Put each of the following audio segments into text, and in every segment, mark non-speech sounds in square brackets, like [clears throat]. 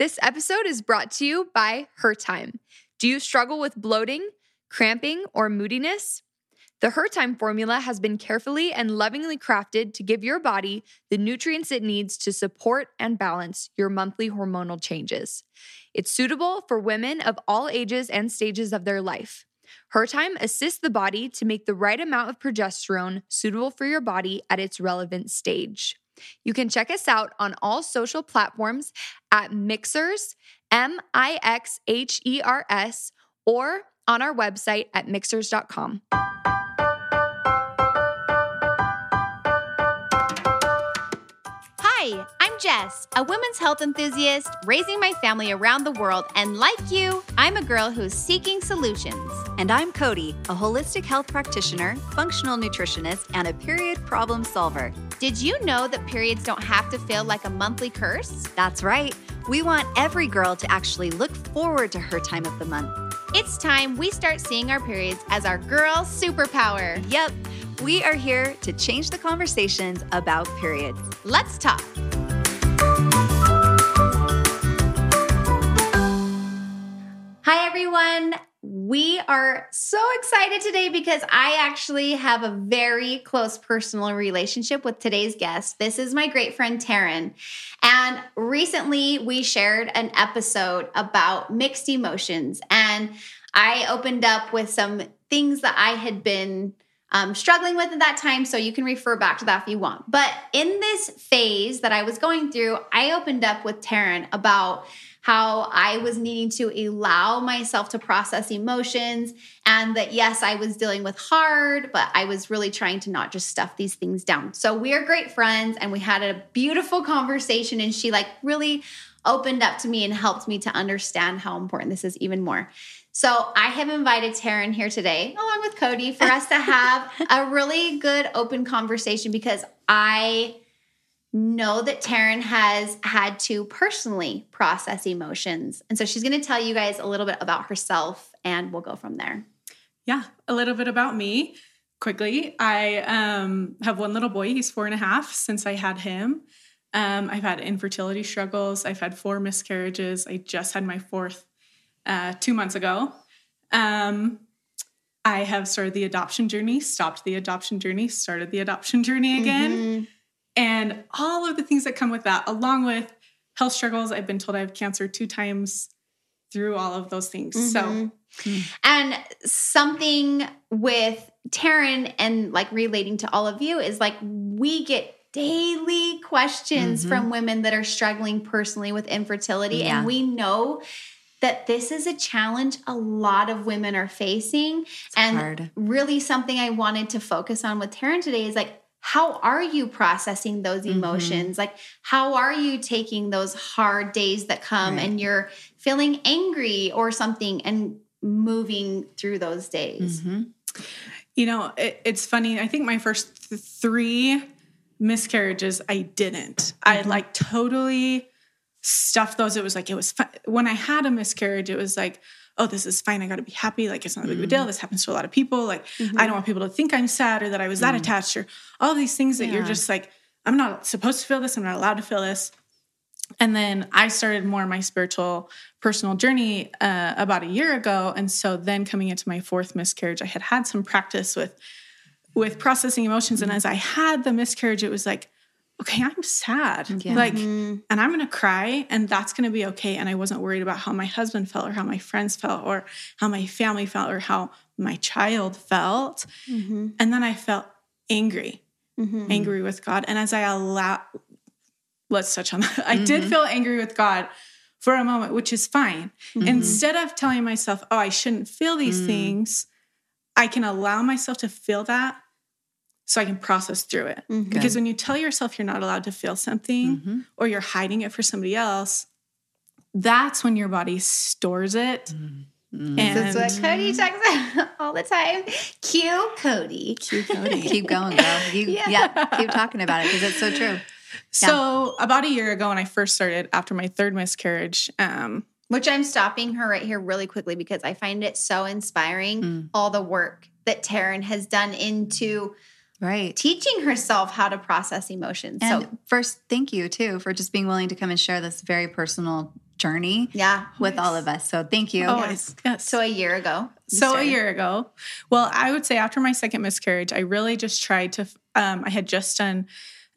This episode is brought to you by Her Time. Do you struggle with bloating, cramping, or moodiness? The Her Time formula has been carefully and lovingly crafted to give your body the nutrients it needs to support and balance your monthly hormonal changes. It's suitable for women of all ages and stages of their life. Her Time assists the body to make the right amount of progesterone suitable for your body at its relevant stage. You can check us out on all social platforms at Mixhers, M I X H E R S, or on our website at mixhers.com. Hi, I'm Jess, a women's health enthusiast raising my family around the world. And like you, I'm a girl who's seeking solutions. And I'm Cody, a holistic health practitioner, functional nutritionist, and a period problem solver. Did you know that periods don't have to feel like a monthly curse? That's right. We want every girl to actually look forward to her time of the month. It's time we start seeing our periods as our girl superpower. Yep, we are here to change the conversations about periods. Let's talk. Hi, everyone. We are so excited today because I actually have a very close personal relationship with today's guest. This is my great friend Taryn. And recently we shared an episode about mixed emotions. And I opened up with some things that I had been um, struggling with at that time. So you can refer back to that if you want. But in this phase that I was going through, I opened up with Taryn about how I was needing to allow myself to process emotions and that yes, I was dealing with hard, but I was really trying to not just stuff these things down. So we are great friends and we had a beautiful conversation and she like really opened up to me and helped me to understand how important this is even more. So I have invited Taryn here today, along with Cody, for us to have [laughs] a really good open conversation because I know that Taryn has had to personally process emotions. And so she's going to tell you guys a little bit about herself and we'll go from there. Yeah, a little bit about me quickly. I um, have one little boy, he's four and a half since I had him. Um, I've had infertility struggles, I've had four miscarriages. I just had my fourth uh, two months ago. Um, I have started the adoption journey, stopped the adoption journey, started the adoption journey again. Mm-hmm and all of the things that come with that, along with health struggles. I've been told I have cancer two times through all of those things. Mm-hmm. So, and something with Taryn and like relating to all of you is like we get daily questions mm-hmm. from women that are struggling personally with infertility. Yeah. And we know that this is a challenge a lot of women are facing. It's and hard. really something I wanted to focus on with Taryn today is like how are you processing those mm-hmm. emotions? Mm-hmm. Like, how are you taking those hard days that come right. and you're feeling angry or something and moving through those days? Mm-hmm. You know, it, it's funny. I think my first th- three miscarriages, I didn't. Mm-hmm. I like totally stuffed those. It was like, it was fun. when I had a miscarriage, it was like, oh, this is fine. I got to be happy. Like, it's not a big mm-hmm. deal. This happens to a lot of people. Like, mm-hmm. I don't want people to think I'm sad or that I was that mm-hmm. attached or all these things that yeah. you're just like, I'm not supposed to feel this. I'm not allowed to feel this. And then I started more my spiritual personal journey uh, about a year ago. And so then coming into my fourth miscarriage, I had had some practice with with processing emotions. And mm-hmm. as I had the miscarriage, it was like, okay, I'm sad. Yeah. Like, mm-hmm. and I'm going to cry and that's going to be okay. And I wasn't worried about how my husband felt or how my friends felt or how my family felt or how my child felt. Mm-hmm. And then I felt angry, mm-hmm. angry with God. And as I allow, let's touch on that. [laughs] I did mm-hmm. feel angry with God for a moment, which is fine. Mm-hmm. Instead of telling myself, oh, I shouldn't feel these mm. things, I can allow myself to feel that so I can process through it. Mm-hmm. Because when you tell yourself you're not allowed to feel something mm-hmm. or you're hiding it for somebody else, that's when your body stores it. Mm-hmm. And this is what Cody talks about [laughs] all the time. Cue Cody. Cue Cody. [laughs] keep going, girl. You, yeah. yeah. keep talking about it because it's so true. So yeah. about a year ago, when I first started after my third miscarriage, um, which I'm stopping her right here really quickly because I find it so inspiring. Mm. All the work that Taryn has done into right teaching herself how to process emotions and so first thank you too for just being willing to come and share this very personal journey Yeah. with all of us. So thank you. Always. Yes. So a year ago. you So a year ago, well, I would say after my second miscarriage, I really just tried to. Um, I had just done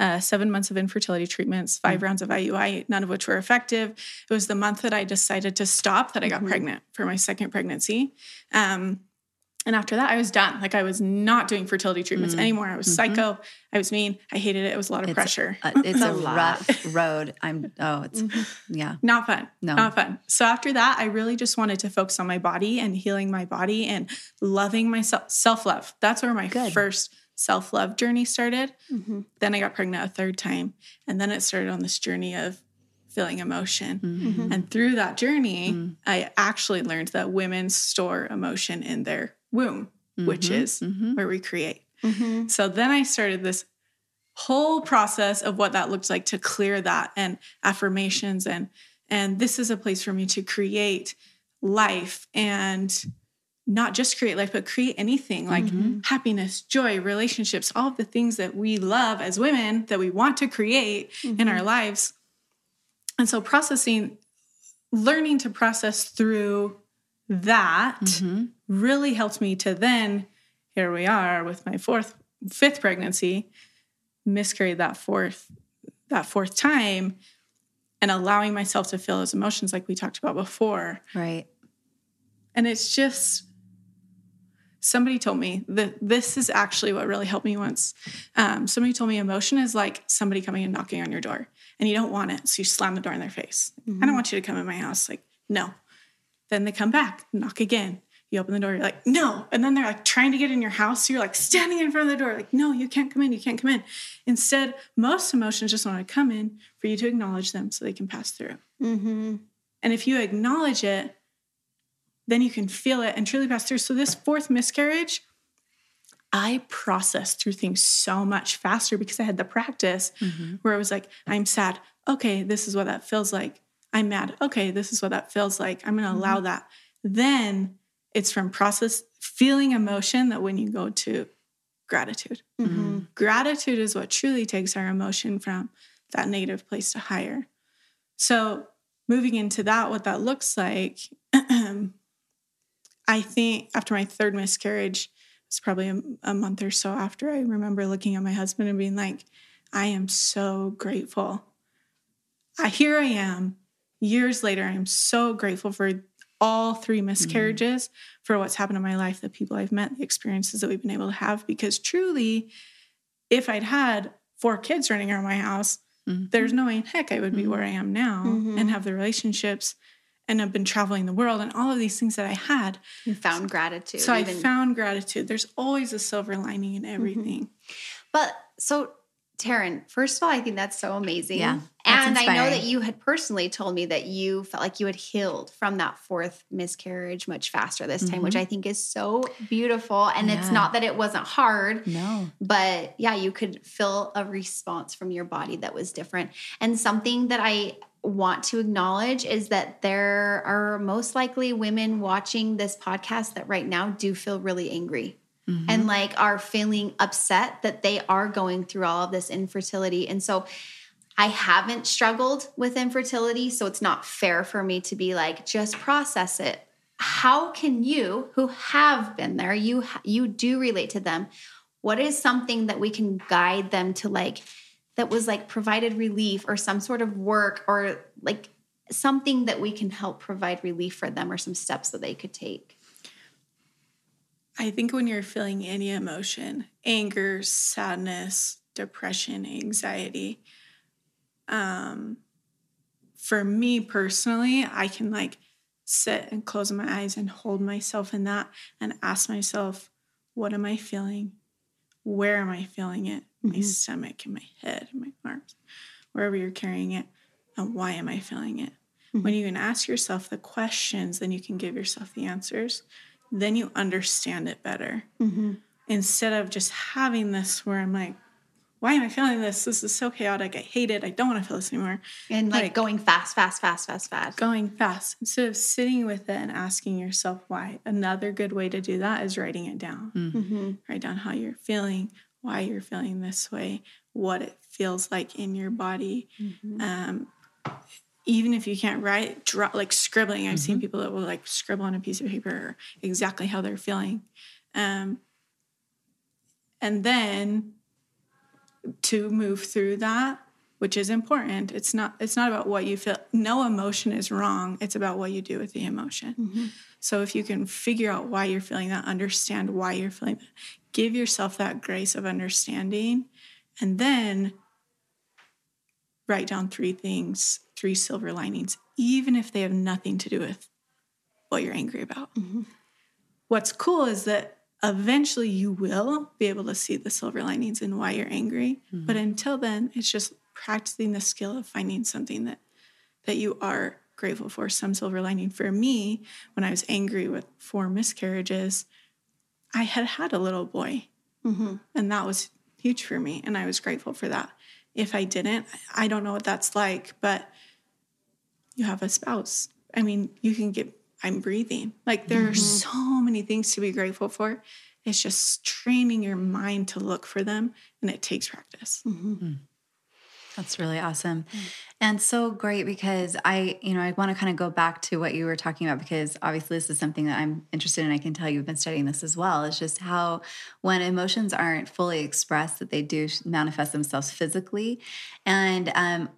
uh, seven months of infertility treatments, 5 rounds of IUI, none of which were effective. It was the month that I decided to stop that I got pregnant for my second pregnancy. Um, and after that, I was done. Like I was not doing fertility treatments anymore. I was psycho. I was mean. I hated it. It was a lot of It's pressure. Uh, it's [laughs] a a rough road. I'm oh, it's yeah. not fun. No. Not fun. So after that, I really just wanted to focus on my body and healing my body and loving myself, self love. That's where my Good. first self love journey started. Mhm. Then I got pregnant a third time. And then it started on this journey of feeling emotion. Mhm. And through that journey, Mm. I actually learned that women store emotion in their womb, which Mhm. is Mhm. where we create. Mhm. So then I started this whole process of what that looked like to clear that and affirmations and and this is a place for me to create life and not just create life but create anything like happiness, joy, relationships, all of the things that we love as women that we want to create in our lives. And so processing learning to process through that Mhm. really helped me to then here we are with my fourth fifth pregnancy miscarried that fourth that fourth time and allowing myself to feel those emotions like we talked about before. Right. and it's just somebody told me that this is actually what really helped me once. Um, somebody told me emotion is like somebody coming and knocking on your door and you don't want it so you slam the door in their face. I don't want you to come in my house like no then they come back knock again you open the door you're like no and then they're like trying to get in your house so you're like standing in front of the door like no you can't come in you can't come in instead most emotions just want to come in for you to acknowledge them so they can pass through Mhm. and if you acknowledge it, then you can feel it and truly pass through. So, this fourth miscarriage, I processed through things so much faster because I had the practice where it was like, I'm sad. Okay, this is what that feels like. I'm mad. Okay, this is what that feels like. I'm going to allow that. Then it's from process, feeling emotion that when you go to gratitude. Mhm. Gratitude is what truly takes our emotion from that negative place to higher. So, moving into that, what that looks like, [clears throat] I think after my third miscarriage, it's probably a, a month or so after, I remember looking at my husband and being like, I am so grateful. I, here I am, years later, I'm so grateful for all three miscarriages, for what's happened in my life, the people I've met, the experiences that we've been able to have. Because truly, if I'd had four kids running around my house, Mhm. there's no way in heck I would be Mhm. where I am now Mhm. and have the relationships and have been traveling the world and all of these things that I had. You found gratitude. So I found gratitude. There's always a silver lining in everything. But so, Taryn, first of all, I think that's so amazing. Yeah, and I know that you had personally told me that you felt like you had healed from that fourth miscarriage much faster this time, which mm-hmm. I think is so beautiful. And it's not that it wasn't hard, No. but yeah, you could feel a response from your body that was different. And something that I want to acknowledge is that there are most likely women watching this podcast that right now do feel really angry Mm-hmm. and like are feeling upset that they are going through all of this infertility. And so I haven't struggled with infertility, so it's not fair for me to be like just process it. How can you who have been there, you you do relate to them. What is something that we can guide them to like that was like provided relief or some sort of work or like something that we can help provide relief for them or some steps that they could take? I think when you're feeling any emotion, anger, sadness, depression, anxiety, um, for me personally, I can like sit and close my eyes and hold myself in that and ask myself, what am I feeling? Where am I feeling it? My Mhm. stomach, in my head, in my arms, wherever you're carrying it. And why am I feeling it? Mhm. When you can ask yourself the questions, then you can give yourself the answers. Then you understand it better Mm-hmm. instead of just having this where I'm like, why am I feeling this? This is so chaotic. I hate it. I don't want to feel this anymore. And like, Like- going fast, fast, fast, fast, fast. Going fast instead of sitting with it and asking yourself why. Another good way to do that is writing it down. Mm-hmm. Write down how you're feeling, why you're feeling this way, what it feels like in your body. Mm-hmm. Um, even if you can't write, draw like scribbling. I've seen people that will like scribble on a piece of paper exactly how they're feeling. Um, and then to move through that, which is important. It's not it's not about what you feel. No emotion is wrong. It's about what you do with the emotion. So if you can figure out why you're feeling that, understand why you're feeling that, give yourself that grace of understanding, and then write down three things, three silver linings, even if they have nothing to do with what you're angry about. Mm-hmm. What's cool is that eventually you will be able to see the silver linings and why you're angry. Mm-hmm. But until then, it's just practicing the skill of finding something that that you are grateful for, some silver lining. For me, when I was angry with four miscarriages, I had had a little boy, mm-hmm. and that was huge for me, and I was grateful for that. If I didn't, I don't know what that's like, but you have a spouse. I mean, you can get, I'm breathing. Like, there are mm-hmm. so many things to be grateful for. It's just training your mind to look for them, and it takes practice. Mm-hmm. Hmm. That's really awesome. And so great because I, you know, I want to kind of go back to what you were talking about because obviously this is something that I'm interested in. I can tell you've been studying this as well. It's just how when emotions aren't fully expressed, that they do manifest themselves physically. And um,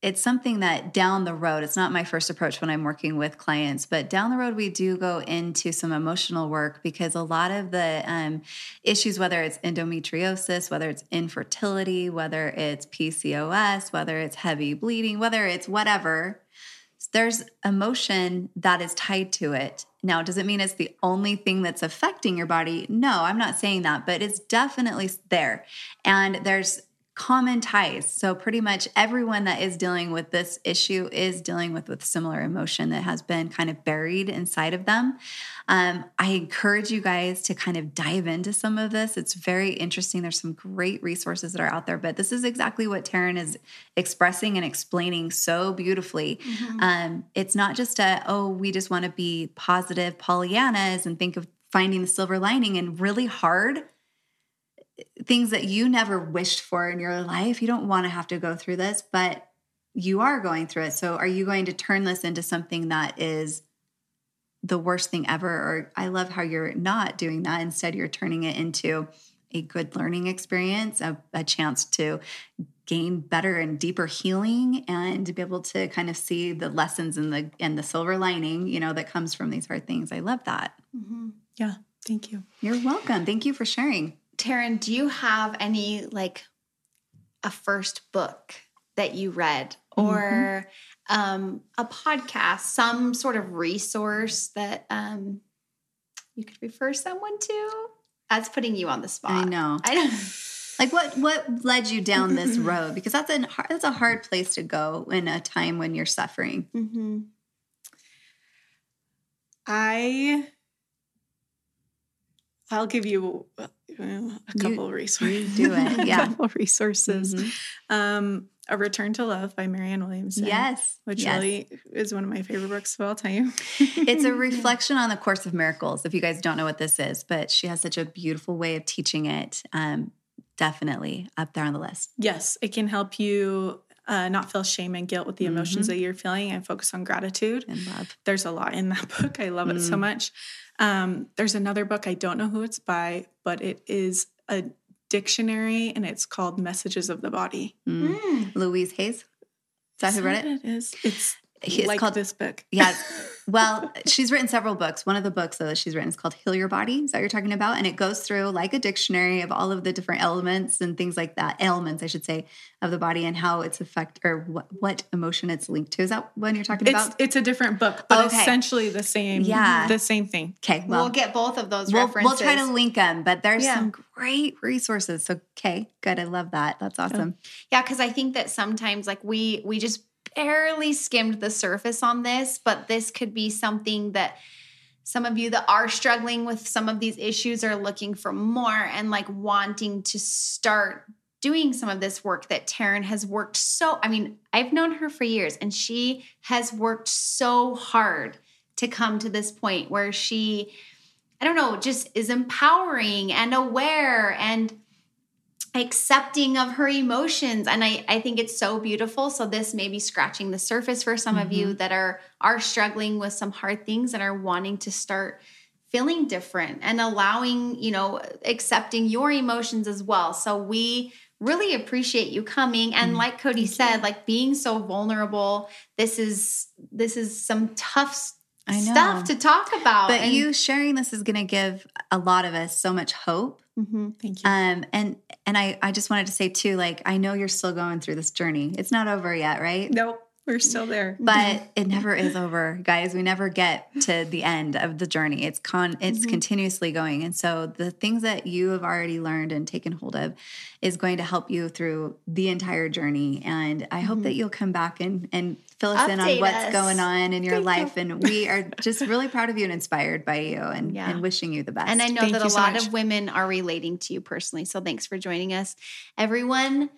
it's something that down the road, it's not my first approach when I'm working with clients, but down the road, we do go into some emotional work because a lot of the um, issues, whether it's endometriosis, whether it's infertility, whether it's PCOS, whether it's heavy bleeding, whether it's whatever, there's emotion that is tied to it. Now, does it mean it's the only thing that's affecting your body? No, I'm not saying that, but it's definitely there. And there's common ties. So pretty much everyone that is dealing with this issue is dealing with with similar emotion that has been kind of buried inside of them. Um, I encourage you guys to kind of dive into some of this. It's very interesting. There's some great resources that are out there, but this is exactly what Taryn is expressing and explaining so beautifully. Um, it's not just a oh we just want to be positive Pollyannas and think of finding the silver lining and really hard things that you never wished for in your life. You don't want to have to go through this, but you are going through it. So, are you going to turn this into something that is the worst thing ever? Or I love how you're not doing that. Instead, you're turning it into a good learning experience, a, a chance to gain better and deeper healing and to be able to kind of see the lessons and the and the silver lining you know that comes from these hard things i love that mm-hmm. Yeah, thank you. you're welcome thank you for sharing Taryn, do you have any like a first book that you read or um, a podcast, some sort of resource that um, you could refer someone to? That's putting you on the spot. i know I don't. [laughs] like what what led you down this [laughs] road because that's a hard, that's a hard place to go in a time when you're suffering hmm I I'll give you uh, a couple of resources. do it, [laughs] yeah. a couple resources. Mhm. Um, a Return to Love by Marianne Williamson. yes which yes. really is one of my favorite books of all time. it's a [laughs] reflection on the course of miracles if you guys don't know what this is but she has such a beautiful way of teaching it um, definitely up there on the list yes, it can help you uh, not feel shame and guilt with the emotions Mhm. that you're feeling and focus on gratitude. and love There's a lot in that [laughs] book. I love it so Mm. much. Um, there's another book, I don't know who it's by, but it is a dictionary and it's called Messages of the Body. Mm. louise hayes is that who Is read it It is. It's, It's like called- this book. Yes. [laughs] Well, she's written several books. One of the books though, that she's written is called Heal Your Body. Is that what you're talking about? And it goes through like a dictionary of all of the different elements and things like that, elements, I should say, of the body and how it's affect or what, what emotion it's linked to. Is that what you're talking It's about? it's a different book, but Okay. essentially the same. Yeah. the same thing. Okay. Well, we'll get both of those we'll, references. we'll try to link them, but there's Yeah. some great resources. So, okay, good. I love that. That's awesome. Yeah, because I think that sometimes like we we just barely skimmed the surface on this, but this could be something that some of you that are struggling with some of these issues are looking for more and like wanting to start doing some of this work that Taryn has worked so I mean, I've known her for years and she has worked so hard to come to this point where she I don't know, just is empowering and aware and accepting of her emotions. And I, I think it's so beautiful. So this may be scratching the surface for some of you mm-hmm. that are are struggling with some hard things and are wanting to start feeling different and allowing you know accepting your emotions as well. So we really appreciate you coming. And mm-hmm. like cody said like being so vulnerable this is this is some tough. Stuff to talk about But and- you sharing this is going to give a lot of us so much hope. Mhm. Thank you. Um, and and I I just wanted to say too, like I know you're still going through this journey. It's not over yet, right? nope, we're still there. But it never is over, guys. We never get to the end of the journey. It's con it's mm-hmm. continuously going. And so the things that you have already learned and taken hold of is going to help you through the entire journey. And I hope that mm-hmm. you'll come back and and fill us in on what's us. going on in your Thank you. life. And we are just really proud of you and inspired by you and, [laughs] Yeah. and wishing you the best. And I know Thank that a so lot much. of women are relating to you personally. So thanks for joining us. Everyone,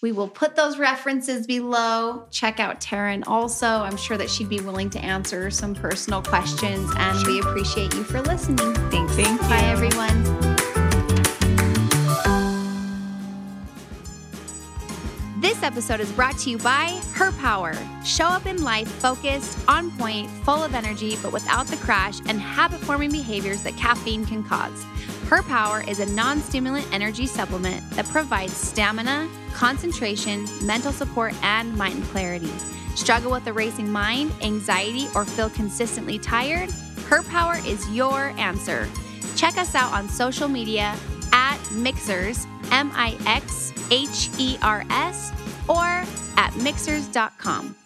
we will put those references below. Check out Taryn also. I'm sure that she'd be willing to answer some personal questions. And we appreciate you for listening. Thanks. Thank Bye, you. everyone. This episode is brought to you by Her Power. Show up in life focused, on point, full of energy, but without the crash and habit forming behaviors that caffeine can cause. Her Power is a non stimulant energy supplement that provides stamina, concentration, mental support, and mind clarity. Struggle with a racing mind, anxiety, or feel consistently tired? Her Power is your answer. Check us out on social media at Mixhers, M I X H E R S, or at mixhers.com.